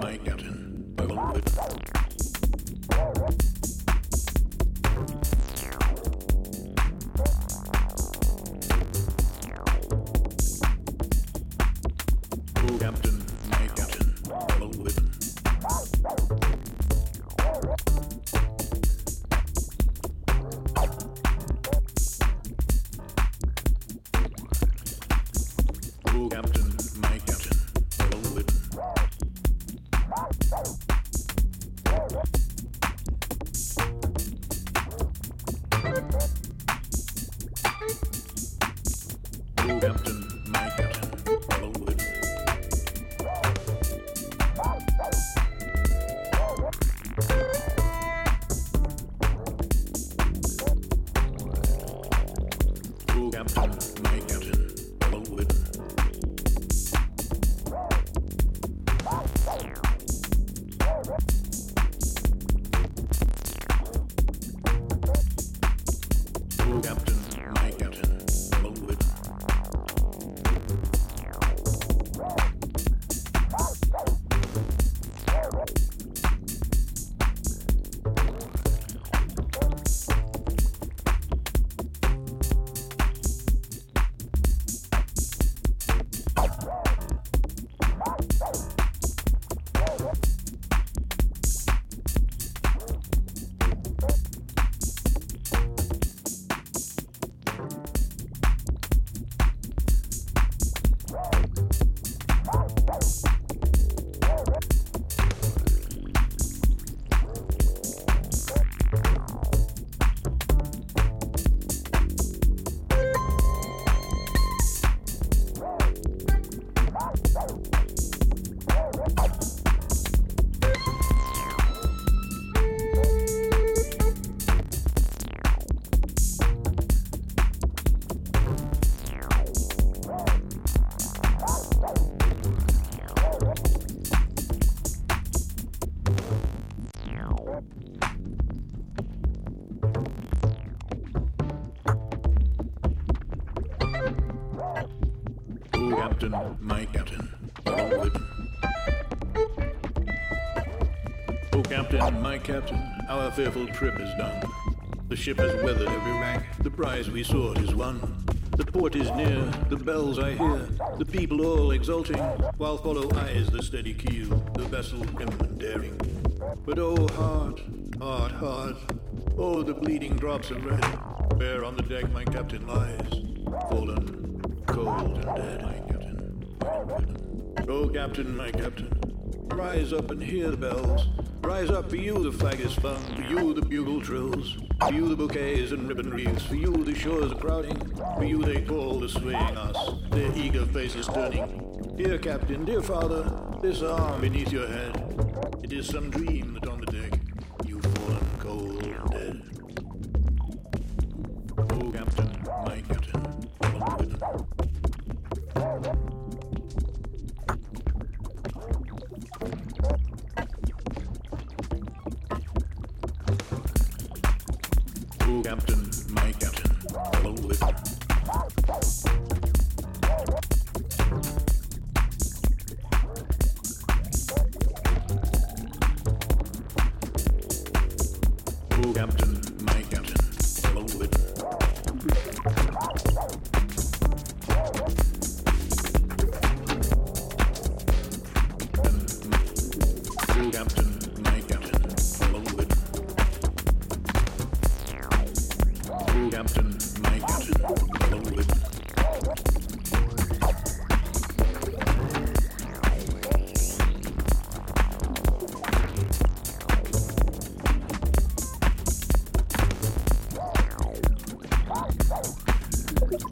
Mike Newton. phòng mày. My captain, our fearful trip is done. The ship has weathered every rank, the prize we sought is won. The port is near, the bells I hear, the people all exulting, while follow eyes the steady keel, the vessel grim and daring. But oh, heart, heart, heart, oh, the bleeding drops of red, where on the deck my captain lies, fallen, cold and dead, my captain. Oh, captain, my captain, rise up and hear the bells. Rise up, for you the flag is flung, for you the bugle trills, for you the bouquets and ribbon wreaths, for you the shores are crowding, for you they call the swaying us, their eager faces turning. Dear captain, dear father, this arm beneath your head, it is some dream that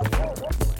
Whoa, whoa, whoa.